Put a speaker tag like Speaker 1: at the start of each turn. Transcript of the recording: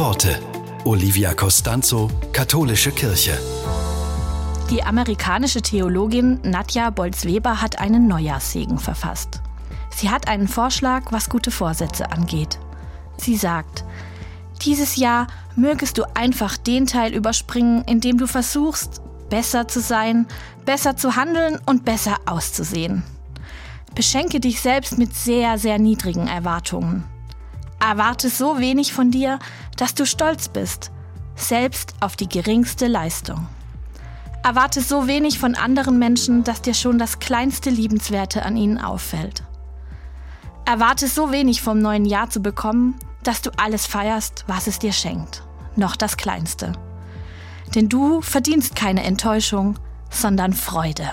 Speaker 1: Worte. Olivia Costanzo, Katholische Kirche.
Speaker 2: Die amerikanische Theologin Nadja Bolz-Weber hat einen Neujahrssegen verfasst. Sie hat einen Vorschlag, was gute Vorsätze angeht. Sie sagt, dieses Jahr mögest du einfach den Teil überspringen, in dem du versuchst, besser zu sein, besser zu handeln und besser auszusehen. Beschenke dich selbst mit sehr, sehr niedrigen Erwartungen. Erwarte so wenig von dir, dass du stolz bist, selbst auf die geringste Leistung. Erwarte so wenig von anderen Menschen, dass dir schon das kleinste Liebenswerte an ihnen auffällt. Erwarte so wenig vom neuen Jahr zu bekommen, dass du alles feierst, was es dir schenkt. Noch das Kleinste. Denn du verdienst keine Enttäuschung, sondern Freude.